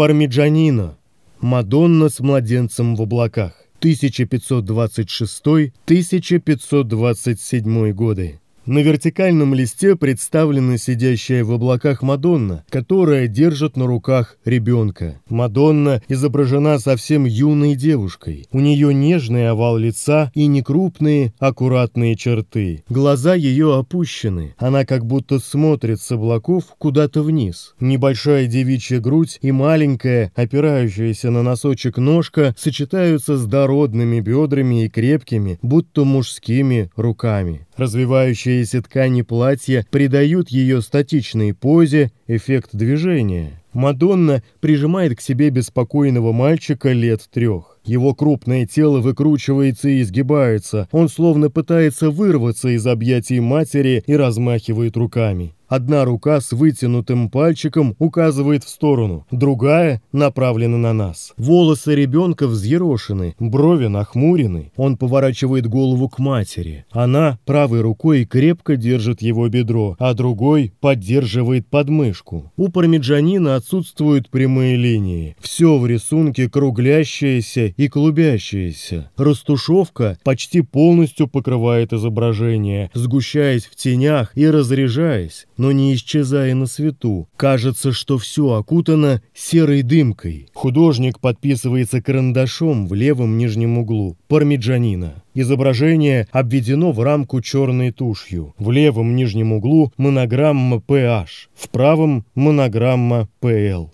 Пармиджанина. Мадонна с младенцем в облаках. 1526-1527 годы. На вертикальном листе представлена сидящая в облаках Мадонна, которая держит на руках ребенка. Мадонна изображена совсем юной девушкой. У нее нежный овал лица и некрупные, аккуратные черты. Глаза ее опущены. Она как будто смотрит с облаков куда-то вниз. Небольшая девичья грудь и маленькая, опирающаяся на носочек ножка сочетаются с дородными бедрами и крепкими, будто мужскими руками. Развивающиеся ткани платья придают ее статичной позе эффект движения. Мадонна прижимает к себе беспокойного мальчика лет трех. Его крупное тело выкручивается и изгибается. Он словно пытается вырваться из объятий матери и размахивает руками. Одна рука с вытянутым пальчиком указывает в сторону, другая направлена на нас. Волосы ребенка взъерошены, брови нахмурены. Он поворачивает голову к матери. Она правой рукой крепко держит его бедро, а другой поддерживает подмышку. У пармиджанина отсутствуют прямые линии. Все в рисунке круглящееся и клубящееся. Растушевка почти полностью покрывает изображение, сгущаясь в тенях и разряжаясь но не исчезая на свету. Кажется, что все окутано серой дымкой. Художник подписывается карандашом в левом нижнем углу. Пармиджанина. Изображение обведено в рамку черной тушью. В левом нижнем углу монограмма PH, в правом монограмма PL.